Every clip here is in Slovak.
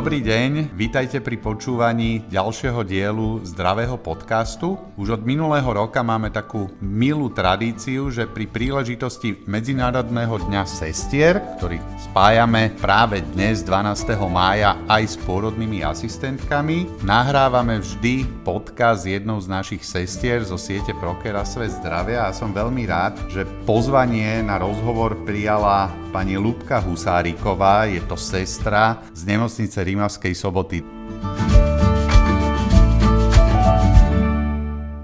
Dobrý deň, vítajte pri počúvaní ďalšieho dielu zdravého podcastu. Už od minulého roka máme takú milú tradíciu, že pri príležitosti Medzinárodného dňa sestier, ktorý spájame práve dnes 12. mája aj s pôrodnými asistentkami, nahrávame vždy podcast jednou z našich sestier zo siete Prokera Svet zdravia a som veľmi rád, že pozvanie na rozhovor prijala pani Lubka Husáriková, je to sestra z nemocnice Rímavskej soboty.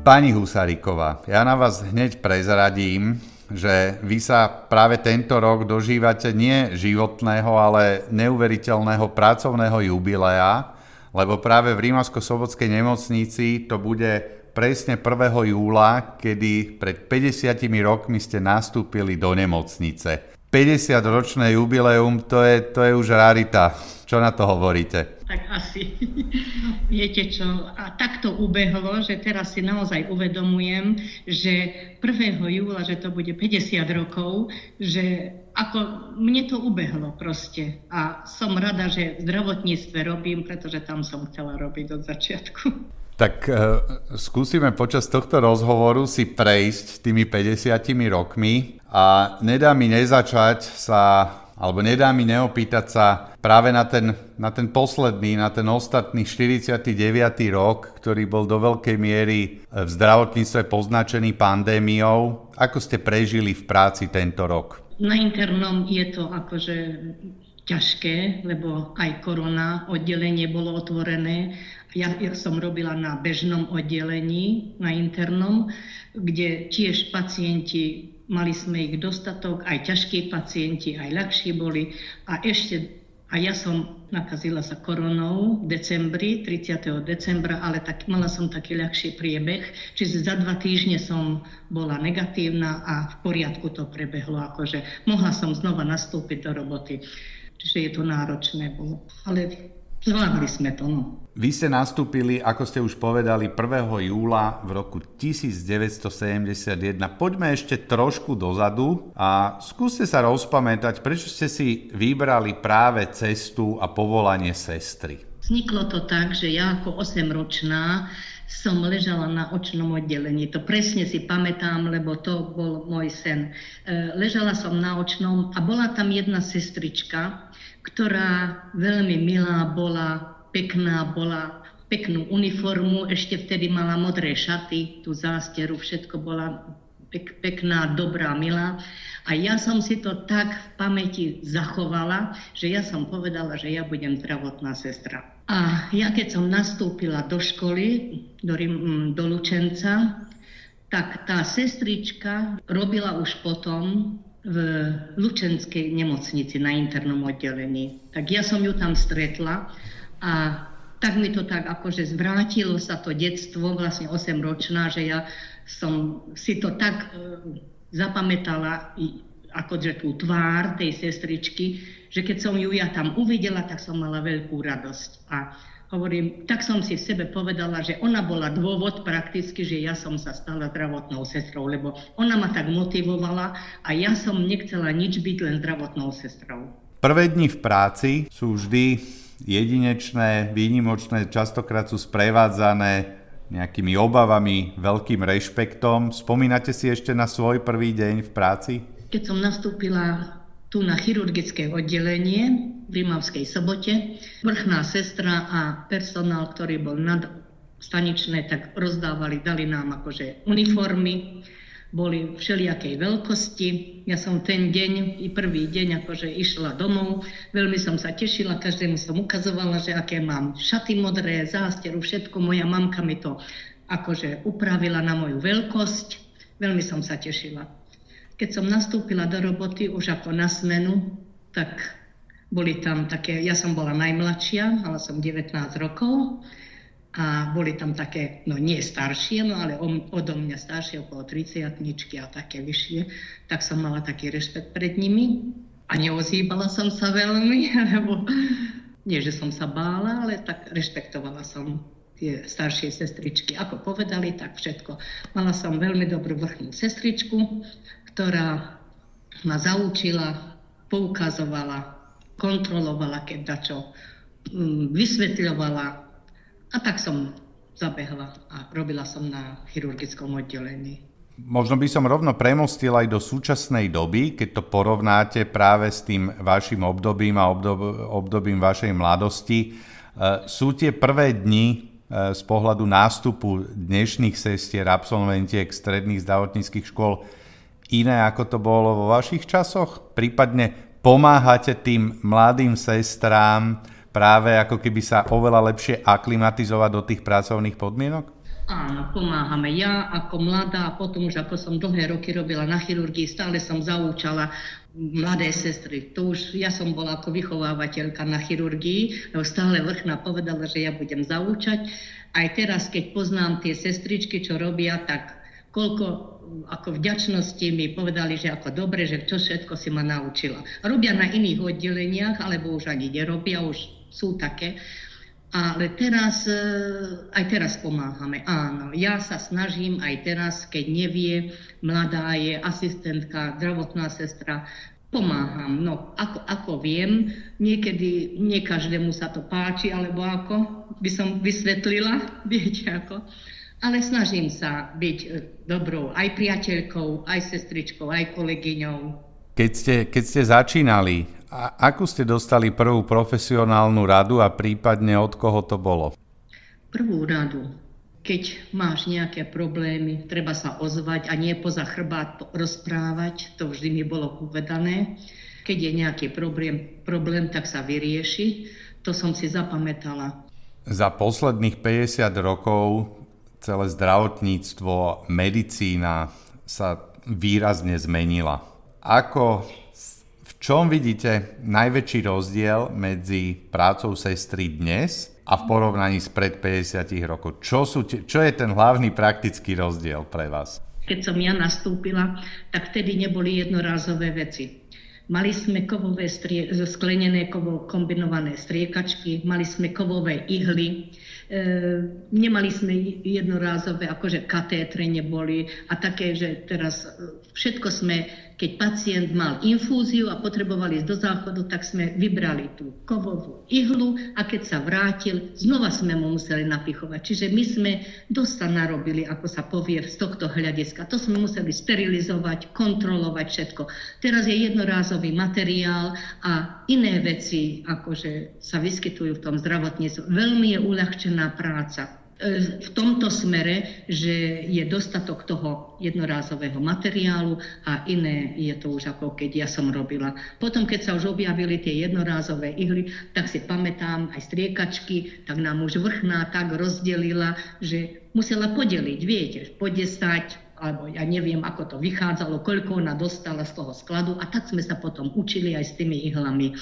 Pani Husáriková, ja na vás hneď prezradím, že vy sa práve tento rok dožívate nie životného, ale neuveriteľného pracovného jubilea, lebo práve v Rímavsko-Sobotskej nemocnici to bude presne 1. júla, kedy pred 50 rokmi ste nastúpili do nemocnice. 50-ročné jubileum, to je, to je už rarita. Čo na to hovoríte? Tak asi. Viete čo, a takto ubehlo, že teraz si naozaj uvedomujem, že 1. júla, že to bude 50 rokov, že ako mne to ubehlo proste. A som rada, že v zdravotníctve robím, pretože tam som chcela robiť od začiatku. Tak uh, skúsime počas tohto rozhovoru si prejsť tými 50 rokmi a nedá mi nezačať sa, alebo nedá mi neopýtať sa práve na ten, na ten posledný, na ten ostatný 49. rok, ktorý bol do veľkej miery v zdravotníctve poznačený pandémiou. Ako ste prežili v práci tento rok? Na internom je to akože ťažké, lebo aj korona oddelenie bolo otvorené ja, som robila na bežnom oddelení, na internom, kde tiež pacienti, mali sme ich dostatok, aj ťažkí pacienti, aj ľahší boli. A ešte, a ja som nakazila sa koronou v decembri, 30. decembra, ale tak, mala som taký ľahší priebeh, čiže za dva týždne som bola negatívna a v poriadku to prebehlo, akože mohla som znova nastúpiť do roboty. Čiže je to náročné bolo. Ale Zvládli sme to, no. Vy ste nastúpili, ako ste už povedali, 1. júla v roku 1971. Poďme ešte trošku dozadu a skúste sa rozpamätať, prečo ste si vybrali práve cestu a povolanie sestry. Vzniklo to tak, že ja ako 8-ročná som ležala na očnom oddelení. To presne si pamätám, lebo to bol môj sen. E, ležala som na očnom a bola tam jedna sestrička, ktorá veľmi milá bola, pekná bola, peknú uniformu, ešte vtedy mala modré šaty, tú zásteru, všetko bola pek, pekná, dobrá, milá. A ja som si to tak v pamäti zachovala, že ja som povedala, že ja budem zdravotná sestra. A ja keď som nastúpila do školy, do, do Lučenca, tak tá sestrička robila už potom v Lučenskej nemocnici na internom oddelení. Tak ja som ju tam stretla a tak mi to tak akože zvrátilo sa to detstvo, vlastne 8 ročná, že ja som si to tak e, zapamätala, akože tú tvár tej sestričky, že keď som ju ja tam uvidela, tak som mala veľkú radosť. A hovorím, tak som si v sebe povedala, že ona bola dôvod prakticky, že ja som sa stala zdravotnou sestrou, lebo ona ma tak motivovala a ja som nechcela nič byť len zdravotnou sestrou. Prvé dni v práci sú vždy jedinečné, výnimočné, častokrát sú sprevádzané nejakými obavami, veľkým rešpektom. Spomínate si ešte na svoj prvý deň v práci? Keď som nastúpila tu na chirurgické oddelenie v Rimavskej sobote. Vrchná sestra a personál, ktorý bol nad staničné, tak rozdávali, dali nám akože uniformy, boli všelijakej veľkosti. Ja som ten deň, i prvý deň, akože išla domov, veľmi som sa tešila, každému som ukazovala, že aké mám šaty modré, zásteru, všetko. Moja mamka mi to akože upravila na moju veľkosť. Veľmi som sa tešila. Keď som nastúpila do roboty už ako na smenu, tak boli tam také, ja som bola najmladšia, mala som 19 rokov a boli tam také, no nie staršie, no ale odo mňa staršie, okolo 30 a také vyššie, tak som mala taký rešpekt pred nimi a neozýbala som sa veľmi, lebo nie, že som sa bála, ale tak rešpektovala som tie staršie sestričky. Ako povedali, tak všetko. Mala som veľmi dobrú vrchnú sestričku, ktorá ma zaučila, poukazovala, kontrolovala, keď dačo vysvetľovala a tak som zabehla a robila som na chirurgickom oddelení. Možno by som rovno premostil aj do súčasnej doby, keď to porovnáte práve s tým vašim obdobím a obdob, obdobím vašej mladosti. E, sú tie prvé dni e, z pohľadu nástupu dnešných sestier, absolventiek stredných zdravotníckých škôl iné, ako to bolo vo vašich časoch? Prípadne pomáhate tým mladým sestrám práve ako keby sa oveľa lepšie aklimatizovať do tých pracovných podmienok? Áno, pomáhame. Ja ako mladá, a potom už ako som dlhé roky robila na chirurgii, stále som zaúčala mladé sestry. To už ja som bola ako vychovávateľka na chirurgii, lebo stále vrchná povedala, že ja budem zaúčať. Aj teraz, keď poznám tie sestričky, čo robia, tak koľko ako vďačnosti mi povedali, že ako dobre, že čo všetko si ma naučila. Robia na iných oddeleniach, alebo už ani nerobia, už sú také. Ale teraz, e, aj teraz pomáhame. Áno, ja sa snažím aj teraz, keď nevie, mladá je asistentka, zdravotná sestra, pomáham. No, ako, ako viem, niekedy nie každému sa to páči, alebo ako by som vysvetlila, viete ako. Ale snažím sa byť e, dobrou aj priateľkou, aj sestričkou, aj kolegyňou. Keď ste, keď ste začínali, a akú ste dostali prvú profesionálnu radu a prípadne od koho to bolo? Prvú radu. Keď máš nejaké problémy, treba sa ozvať a nie poza chrbát rozprávať, to vždy mi bolo povedané. Keď je nejaký problém, problém, tak sa vyrieši. To som si zapamätala. Za posledných 50 rokov celé zdravotníctvo, medicína sa výrazne zmenila. Ako čom vidíte najväčší rozdiel medzi prácou sestry dnes a v porovnaní s pred 50 rokov? Čo, sú, čo je ten hlavný praktický rozdiel pre vás? Keď som ja nastúpila, tak vtedy neboli jednorázové veci. Mali sme kovové strie, sklenené kovo kombinované striekačky, mali sme kovové ihly, nemali sme jednorázové, akože katétre neboli a také, že teraz e, všetko sme keď pacient mal infúziu a potrebovali ísť do záchodu, tak sme vybrali tú kovovú ihlu a keď sa vrátil, znova sme mu museli napichovať. Čiže my sme dosť sa narobili, ako sa povie, z tohto hľadiska. To sme museli sterilizovať, kontrolovať všetko. Teraz je jednorázový materiál a iné veci, akože sa vyskytujú v tom zdravotníctve. Veľmi je uľahčená práca. E, v tomto smere, že je dostatok toho jednorázového materiálu a iné je to už ako keď ja som robila. Potom, keď sa už objavili tie jednorázové ihly, tak si pamätám aj striekačky, tak nám už vrchná tak rozdelila, že musela podeliť, viete, po 10, alebo ja neviem, ako to vychádzalo, koľko ona dostala z toho skladu a tak sme sa potom učili aj s tými ihlami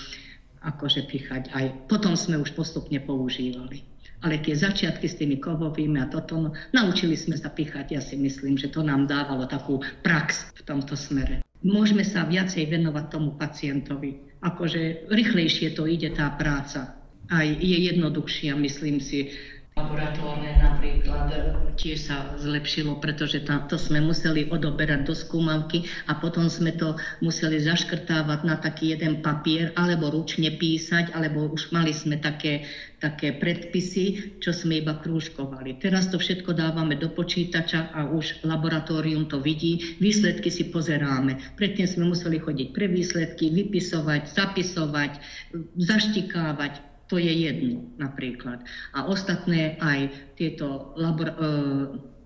akože pichať. Aj potom sme už postupne používali ale tie začiatky s tými kovovými a toto, no, naučili sme sa píchať, ja si myslím, že to nám dávalo takú prax v tomto smere. Môžeme sa viacej venovať tomu pacientovi, akože rýchlejšie to ide tá práca. Aj je jednoduchšia, myslím si, laboratórne napríklad e, tiež sa zlepšilo, pretože tam, to sme museli odoberať do skúmavky a potom sme to museli zaškrtávať na taký jeden papier alebo ručne písať, alebo už mali sme také, také predpisy, čo sme iba krúžkovali. Teraz to všetko dávame do počítača a už laboratórium to vidí, výsledky si pozeráme. Predtým sme museli chodiť pre výsledky, vypisovať, zapisovať, zaštikávať, to je jedno napríklad. A ostatné aj tieto labor, e,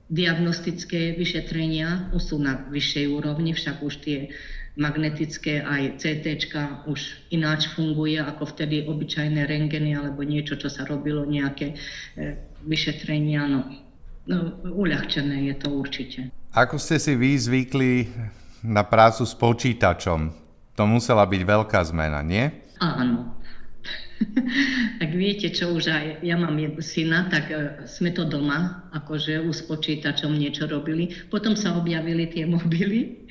diagnostické vyšetrenia už sú na vyššej úrovni, však už tie magnetické aj CT už ináč funguje ako vtedy obyčajné rengeny alebo niečo, čo sa robilo, nejaké e, vyšetrenia. No, no, uľahčené je to určite. Ako ste si vy zvykli na prácu s počítačom? To musela byť veľká zmena, nie? Áno, tak viete, čo už aj ja mám syna, tak uh, sme to doma, akože už s počítačom niečo robili. Potom sa objavili tie mobily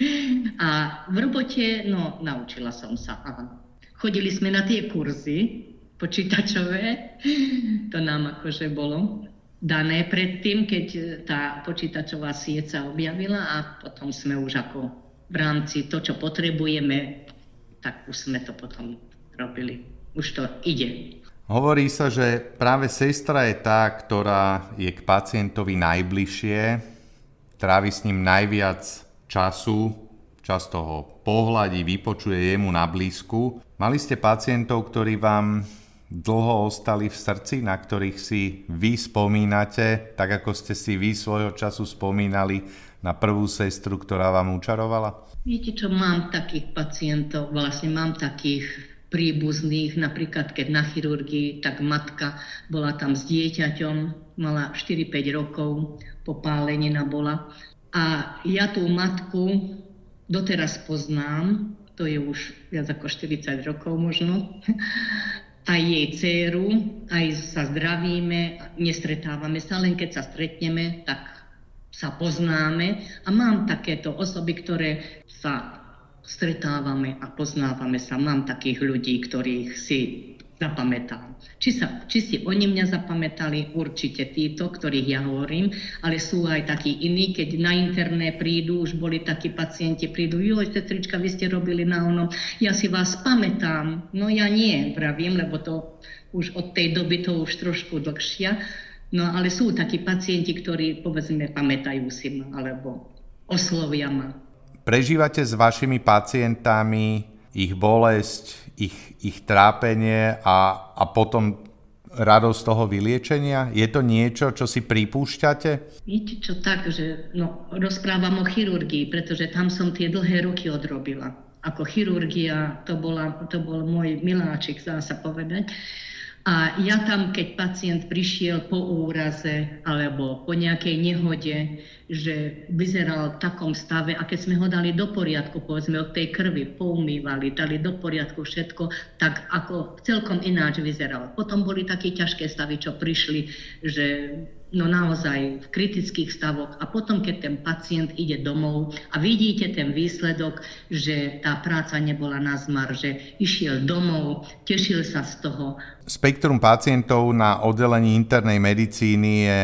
a v robote, no, naučila som sa, áno. Chodili sme na tie kurzy počítačové, to nám akože bolo dané predtým, keď tá počítačová sieť sa objavila a potom sme už ako v rámci to, čo potrebujeme, tak už sme to potom robili už to ide. Hovorí sa, že práve sestra je tá, ktorá je k pacientovi najbližšie, trávi s ním najviac času, často ho pohľadí, vypočuje jemu na blízku. Mali ste pacientov, ktorí vám dlho ostali v srdci, na ktorých si vy spomínate, tak ako ste si vy svojho času spomínali na prvú sestru, ktorá vám učarovala? Viete čo, mám takých pacientov, vlastne mám takých príbuzných, napríklad keď na chirurgii, tak matka bola tam s dieťaťom, mala 4-5 rokov, popálenina bola. A ja tú matku doteraz poznám, to je už viac ako 40 rokov možno, aj jej dceru, aj sa zdravíme, nestretávame sa, len keď sa stretneme, tak sa poznáme a mám takéto osoby, ktoré sa stretávame a poznávame sa. Mám takých ľudí, ktorých si zapamätám. Či, sa, či si oni mňa zapamätali, určite títo, ktorých ja hovorím, ale sú aj takí iní, keď na interné prídu, už boli takí pacienti, prídu, joj, sestrička, vy ste robili na ono, ja si vás pamätám. No ja nie, pravím, lebo to už od tej doby to už trošku dlhšia. No ale sú takí pacienti, ktorí povedzme pamätajú si ma, alebo oslovia ma Prežívate s vašimi pacientami ich bolesť, ich, ich trápenie a, a potom radosť toho vyliečenia? Je to niečo, čo si pripúšťate? Viete čo, tak, že no, rozprávam o chirurgii, pretože tam som tie dlhé roky odrobila. Ako chirurgia, to, bola, to bol môj miláčik, dá sa povedať. A ja tam, keď pacient prišiel po úraze alebo po nejakej nehode, že vyzeral v takom stave a keď sme ho dali do poriadku, povedzme od tej krvi, poumývali, dali do poriadku všetko, tak ako celkom ináč vyzeral. Potom boli také ťažké stavy, čo prišli, že no naozaj v kritických stavoch a potom, keď ten pacient ide domov a vidíte ten výsledok, že tá práca nebola na zmar, že išiel domov, tešil sa z toho. Spektrum pacientov na oddelení internej medicíny je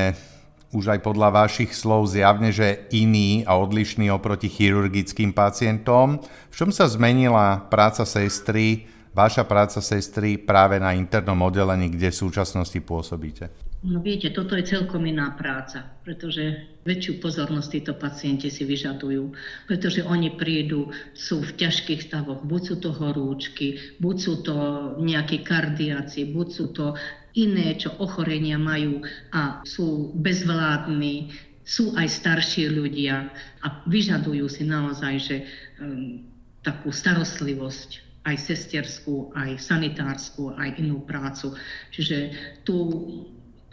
už aj podľa vašich slov zjavne, že iný a odlišný oproti chirurgickým pacientom. V čom sa zmenila práca sestry, vaša práca sestry práve na internom oddelení, kde v súčasnosti pôsobíte? No viete, toto je celkom iná práca, pretože väčšiu pozornosť títo pacienti si vyžadujú, pretože oni prídu, sú v ťažkých stavoch, buď sú to horúčky, buď sú to nejaké kardiácie, buď sú to iné, čo ochorenia majú a sú bezvládni, sú aj starší ľudia a vyžadujú si naozaj, že um, takú starostlivosť aj sesterskú, aj sanitárskú, aj inú prácu. Čiže tu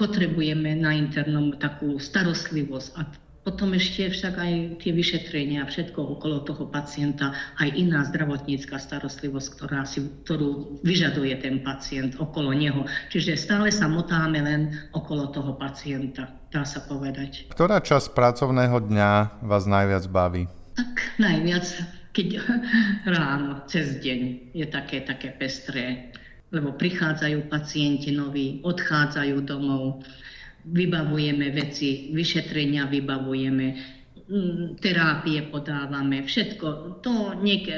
potrebujeme na internom takú starostlivosť a potom ešte však aj tie vyšetrenia, všetko okolo toho pacienta, aj iná zdravotnícka starostlivosť, ktorá si, ktorú vyžaduje ten pacient okolo neho. Čiže stále sa motáme len okolo toho pacienta, dá sa povedať. Ktorá časť pracovného dňa vás najviac baví? Tak najviac, keď ráno, cez deň je také, také pestré lebo prichádzajú pacienti noví, odchádzajú domov, vybavujeme veci, vyšetrenia vybavujeme, mm, terápie podávame, všetko. To niek-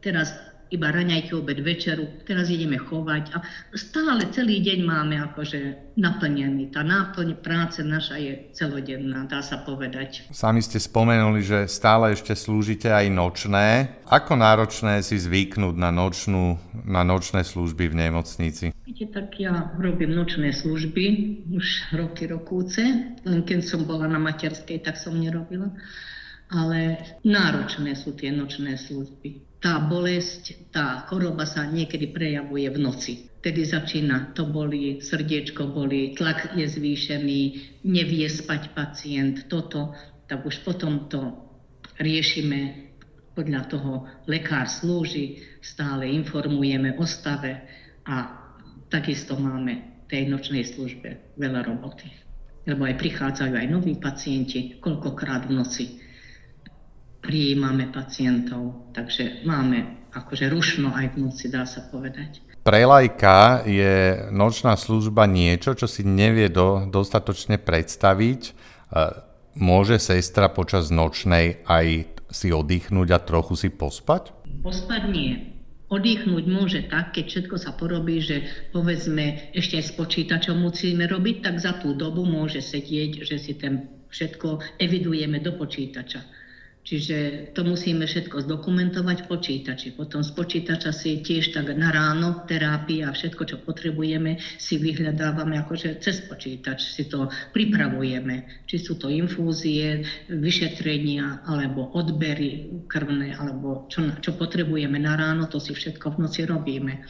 teraz iba raňajky, obed, večeru, teraz ideme chovať a stále celý deň máme akože naplnený. Tá náplň práce naša je celodenná, dá sa povedať. Sami ste spomenuli, že stále ešte slúžite aj nočné. Ako náročné si zvyknúť na, nočnú, na nočné služby v nemocnici? Viete, tak ja robím nočné služby už roky, rokúce. Len keď som bola na materskej, tak som nerobila. Ale náročné sú tie nočné služby tá bolesť, tá choroba sa niekedy prejavuje v noci. Tedy začína, to boli, srdiečko boli, tlak je zvýšený, nevie spať pacient, toto, tak už potom to riešime podľa toho lekár slúži, stále informujeme o stave a takisto máme v tej nočnej službe veľa roboty. Lebo aj prichádzajú aj noví pacienti, koľkokrát v noci prijímame pacientov, takže máme akože rušno aj v noci, dá sa povedať. Pre lajka je nočná služba niečo, čo si nevie do, dostatočne predstaviť. E, môže sestra počas nočnej aj si oddychnúť a trochu si pospať? Pospať nie. Oddychnúť môže tak, keď všetko sa porobí, že povedzme ešte aj s počítačom musíme robiť, tak za tú dobu môže sedieť, že si ten všetko evidujeme do počítača. Čiže to musíme všetko zdokumentovať v počítači. Potom z počítača si tiež tak na ráno terápia a všetko, čo potrebujeme, si vyhľadávame akože cez počítač, si to pripravujeme. Či sú to infúzie, vyšetrenia, alebo odbery krvné, alebo čo, čo potrebujeme na ráno, to si všetko v noci robíme.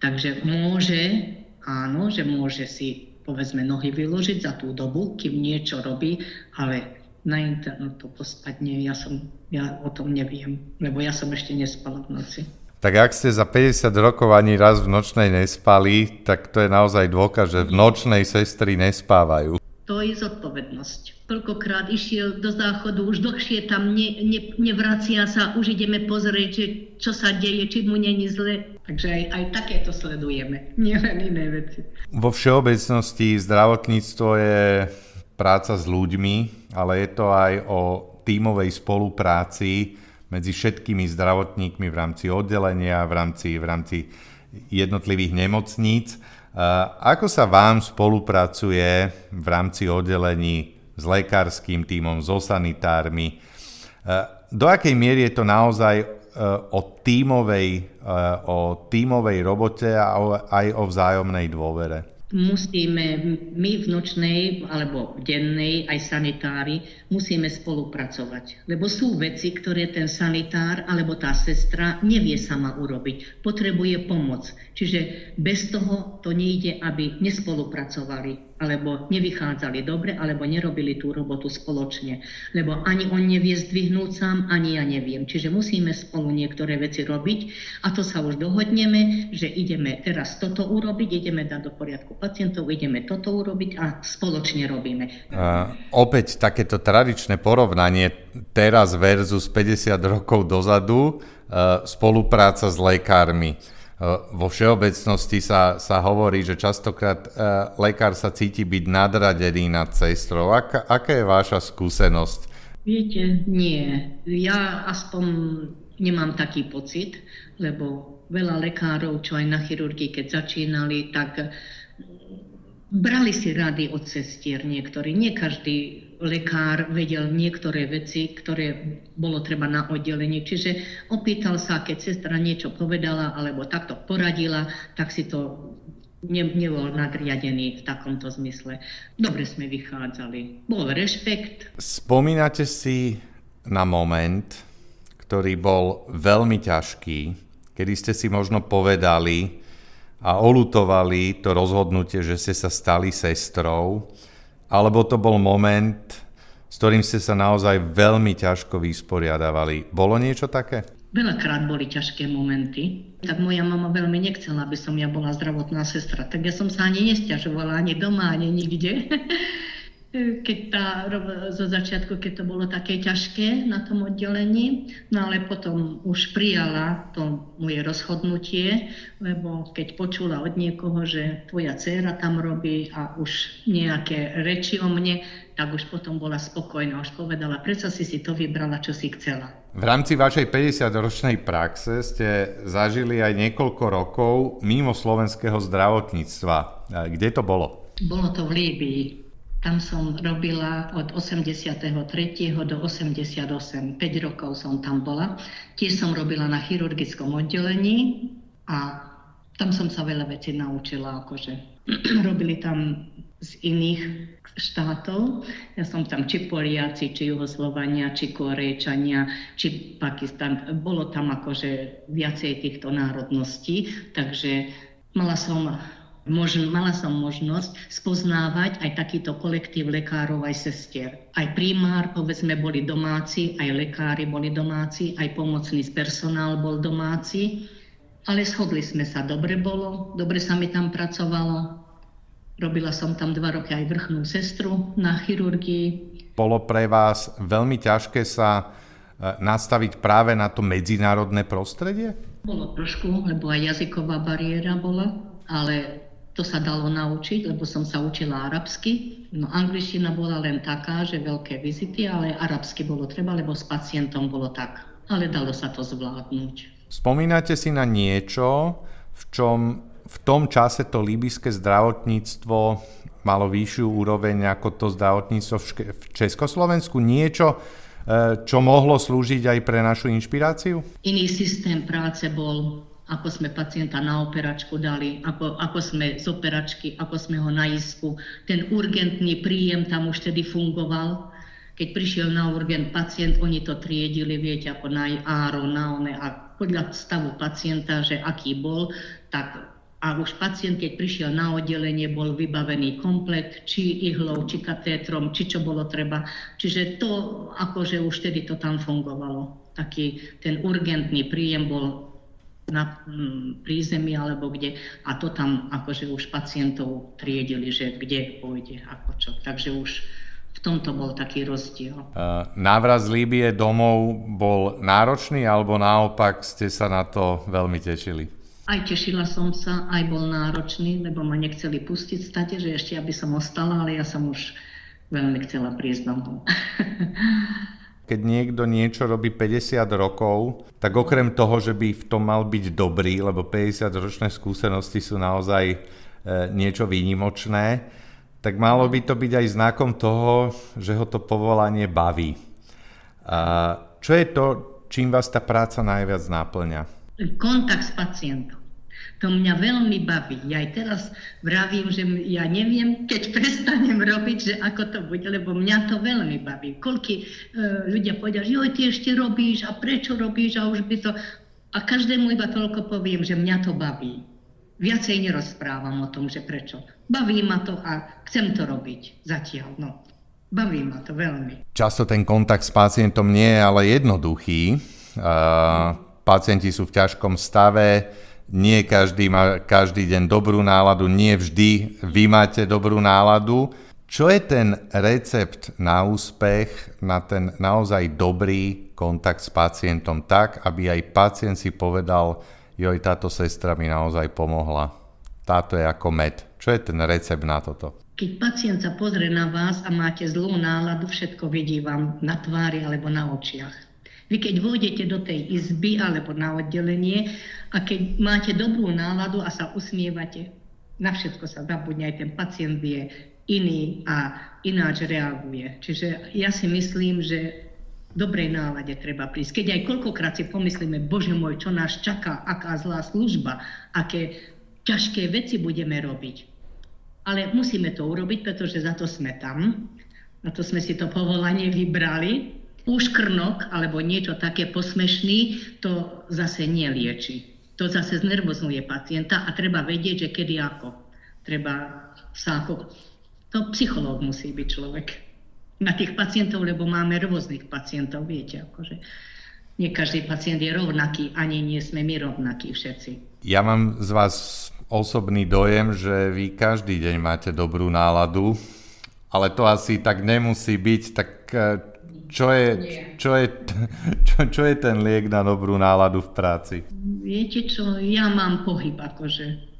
Takže môže, áno, že môže si povedzme nohy vyložiť za tú dobu, kým niečo robí, ale na internet to pospadne, ja, som, ja o tom neviem, lebo ja som ešte nespala v noci. Tak ak ste za 50 rokov ani raz v nočnej nespali, tak to je naozaj dôkaz, že v nočnej sestry nespávajú. To je zodpovednosť. Toľkokrát išiel do záchodu, už dlhšie tam ne, ne, nevracia sa, už ideme pozrieť, že čo sa deje, či mu není zle. Takže aj, aj takéto sledujeme, nielen iné veci. Vo všeobecnosti zdravotníctvo je práca s ľuďmi, ale je to aj o tímovej spolupráci medzi všetkými zdravotníkmi v rámci oddelenia, v rámci, v rámci jednotlivých nemocníc. Ako sa vám spolupracuje v rámci oddelení s lekárským tímom, so sanitármi? Do akej miery je to naozaj o tímovej, o tímovej robote a aj o vzájomnej dôvere? Musíme my v nočnej alebo v dennej, aj sanitári, musíme spolupracovať. Lebo sú veci, ktoré ten sanitár alebo tá sestra nevie sama urobiť. Potrebuje pomoc. Čiže bez toho to nejde, aby nespolupracovali alebo nevychádzali dobre, alebo nerobili tú robotu spoločne. Lebo ani on nevie zdvihnúť sám, ani ja neviem. Čiže musíme spolu niektoré veci robiť a to sa už dohodneme, že ideme teraz toto urobiť, ideme dať do poriadku pacientov, ideme toto urobiť a spoločne robíme. Uh, opäť takéto tradičné porovnanie teraz versus 50 rokov dozadu, uh, spolupráca s lekármi. Eh, vo všeobecnosti sa, sa hovorí, že častokrát e, lekár sa cíti byť nadradený nad sestrou. Aká, aká je vaša skúsenosť? Viete, nie. Ja aspoň nemám taký pocit, lebo veľa lekárov, čo aj na chirurgii, keď začínali, tak brali si rady od sestier niektorí. Nie každý lekár vedel niektoré veci, ktoré bolo treba na oddelení. Čiže opýtal sa, keď sestra niečo povedala alebo takto poradila, tak si to ne, nebol nadriadený v takomto zmysle. Dobre sme vychádzali. Bol rešpekt. Spomínate si na moment, ktorý bol veľmi ťažký, kedy ste si možno povedali a olutovali to rozhodnutie, že ste sa stali sestrou alebo to bol moment, s ktorým ste sa naozaj veľmi ťažko vysporiadavali. Bolo niečo také? Veľakrát boli ťažké momenty. Tak moja mama veľmi nechcela, aby som ja bola zdravotná sestra. Tak ja som sa ani nestiažovala, ani doma, ani nikde. keď tá, zo začiatku, keď to bolo také ťažké na tom oddelení, no ale potom už prijala to moje rozhodnutie, lebo keď počula od niekoho, že tvoja dcéra tam robí a už nejaké reči o mne, tak už potom bola spokojná, už povedala, prečo si si to vybrala, čo si chcela. V rámci vašej 50-ročnej praxe ste zažili aj niekoľko rokov mimo slovenského zdravotníctva. Kde to bolo? Bolo to v Líbii. Tam som robila od 83. do 88. 5 rokov som tam bola. Tiež som robila na chirurgickom oddelení a tam som sa veľa vecí naučila. Akože. Robili tam z iných štátov. Ja som tam či Poliaci, či Juhoslovania, či Korejčania, či Pakistan. Bolo tam akože viacej týchto národností, takže mala som Možno, mala som možnosť spoznávať aj takýto kolektív lekárov aj sestier. Aj primár, povedzme, boli domáci, aj lekári boli domáci, aj pomocný personál bol domáci. Ale shodli sme sa, dobre bolo, dobre sa mi tam pracovalo. Robila som tam dva roky aj vrchnú sestru na chirurgii. Bolo pre vás veľmi ťažké sa e, nastaviť práve na to medzinárodné prostredie? Bolo trošku, lebo aj jazyková bariéra bola, ale to sa dalo naučiť, lebo som sa učila arabsky. No angličtina bola len taká, že veľké vizity, ale arabsky bolo treba, lebo s pacientom bolo tak. ale dalo sa to zvládnuť. Spomínate si na niečo, v čom v tom čase to líbyské zdravotníctvo malo vyššiu úroveň ako to zdravotníctvo v Československu? Niečo, e, čo mohlo slúžiť aj pre našu inšpiráciu? Iný systém práce bol, ako sme pacienta na operačku dali, ako, ako sme z operačky, ako sme ho na isku. Ten urgentný príjem tam už tedy fungoval. Keď prišiel na urgent pacient, oni to triedili, viete, ako na áro, na one a podľa stavu pacienta, že aký bol, tak a už pacient, keď prišiel na oddelenie, bol vybavený komplet, či ihlou, či katétrom, či čo bolo treba. Čiže to, akože už tedy to tam fungovalo. Taký ten urgentný príjem bol na mm, prízemí alebo kde a to tam akože už pacientov triedili, že kde pôjde, ako čo. Takže už v tomto bol taký rozdiel. Návrat z Líbie domov bol náročný alebo naopak ste sa na to veľmi tešili? Aj tešila som sa, aj bol náročný, lebo ma nechceli pustiť stade, že ešte aby som ostala, ale ja som už veľmi chcela prísť domov. Keď niekto niečo robí 50 rokov, tak okrem toho, že by v tom mal byť dobrý, lebo 50-ročné skúsenosti sú naozaj e, niečo výnimočné, tak malo by to byť aj znakom toho, že ho to povolanie baví. A čo je to, čím vás tá práca najviac náplňa? kontakt s pacientom. To mňa veľmi baví. Ja aj teraz vravím, že ja neviem, keď prestanem robiť, že ako to bude, lebo mňa to veľmi baví. Koľky e, ľudia povedia, že joj, ty ešte robíš a prečo robíš a už by to... A každému iba toľko poviem, že mňa to baví. Viacej nerozprávam o tom, že prečo. Baví ma to a chcem to robiť zatiaľ. No. Baví ma to veľmi. Často ten kontakt s pacientom nie je ale jednoduchý. Uh, pacienti sú v ťažkom stave, nie každý má každý deň dobrú náladu, nie vždy vy máte dobrú náladu. Čo je ten recept na úspech, na ten naozaj dobrý kontakt s pacientom tak, aby aj pacient si povedal, joj, táto sestra mi naozaj pomohla. Táto je ako med. Čo je ten recept na toto? Keď pacient sa pozrie na vás a máte zlú náladu, všetko vidí vám na tvári alebo na očiach. Vy keď vôjdete do tej izby alebo na oddelenie a keď máte dobrú náladu a sa usmievate, na všetko sa zabudne, aj ten pacient je iný a ináč reaguje. Čiže ja si myslím, že dobrej nálade treba prísť. Keď aj koľkokrát si pomyslíme, bože môj, čo nás čaká, aká zlá služba, aké ťažké veci budeme robiť. Ale musíme to urobiť, pretože za to sme tam, na to sme si to povolanie vybrali úškrnok alebo niečo také posmešný, to zase nelieči. To zase znervozuje pacienta a treba vedieť, že kedy ako. Treba sa ako... To psychológ musí byť človek na tých pacientov, lebo máme rôznych pacientov, viete, akože nie každý pacient je rovnaký, ani nie sme my rovnakí všetci. Ja mám z vás osobný dojem, že vy každý deň máte dobrú náladu, ale to asi tak nemusí byť, tak eh, čo je, čo, je, čo, čo je ten liek na dobrú náladu v práci? Viete čo, ja mám pohyb akože.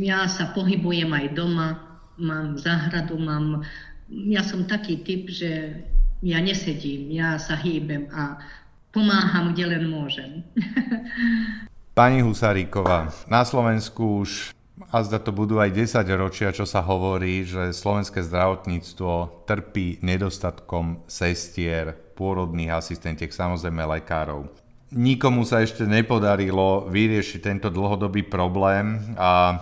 Ja sa pohybujem aj doma, mám záhradu, mám... Ja som taký typ, že ja nesedím, ja sa hýbem a pomáham, kde len môžem. Pani Husaríková, na Slovensku už a zda to budú aj 10 ročia, čo sa hovorí, že slovenské zdravotníctvo trpí nedostatkom sestier, pôrodných asistentiek, samozrejme lekárov. Nikomu sa ešte nepodarilo vyriešiť tento dlhodobý problém a,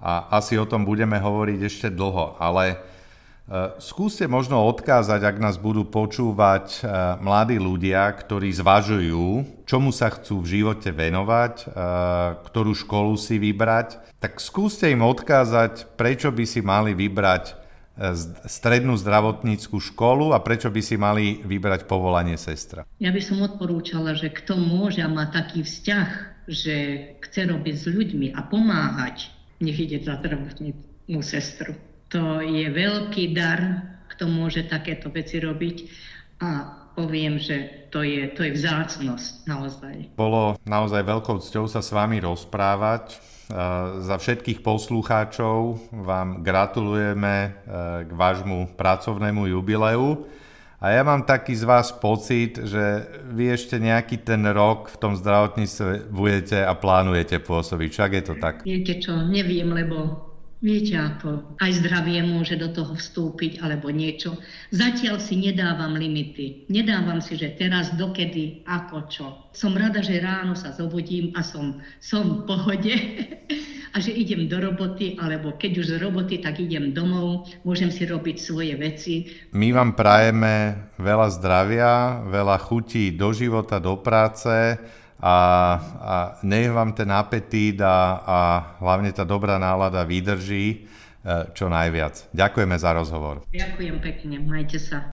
a asi o tom budeme hovoriť ešte dlho, ale Eh, skúste možno odkázať, ak nás budú počúvať eh, mladí ľudia, ktorí zvažujú, čomu sa chcú v živote venovať, eh, ktorú školu si vybrať, tak skúste im odkázať, prečo by si mali vybrať strednú zdravotníckú školu a prečo by si mali vybrať povolanie sestra. Ja by som odporúčala, že kto môže a má taký vzťah, že chce robiť s ľuďmi a pomáhať, nech ide za zdravotnú sestru. To je veľký dar, kto môže takéto veci robiť a poviem, že to je, to je vzácnosť naozaj. Bolo naozaj veľkou cťou sa s vami rozprávať. E, za všetkých poslucháčov vám gratulujeme e, k vášmu pracovnému jubileu A ja mám taký z vás pocit, že vy ešte nejaký ten rok v tom zdravotníctve budete a plánujete pôsobiť. Však je to tak? Viete čo, neviem, lebo Viete ako, aj zdravie môže do toho vstúpiť alebo niečo. Zatiaľ si nedávam limity. Nedávam si, že teraz dokedy, ako čo. Som rada, že ráno sa zobudím a som, som v pohode a že idem do roboty, alebo keď už z roboty, tak idem domov, môžem si robiť svoje veci. My vám prajeme veľa zdravia, veľa chutí do života, do práce, a, a nech vám ten apetít a, a hlavne tá dobrá nálada vydrží e, čo najviac. Ďakujeme za rozhovor. Ďakujem pekne, majte sa.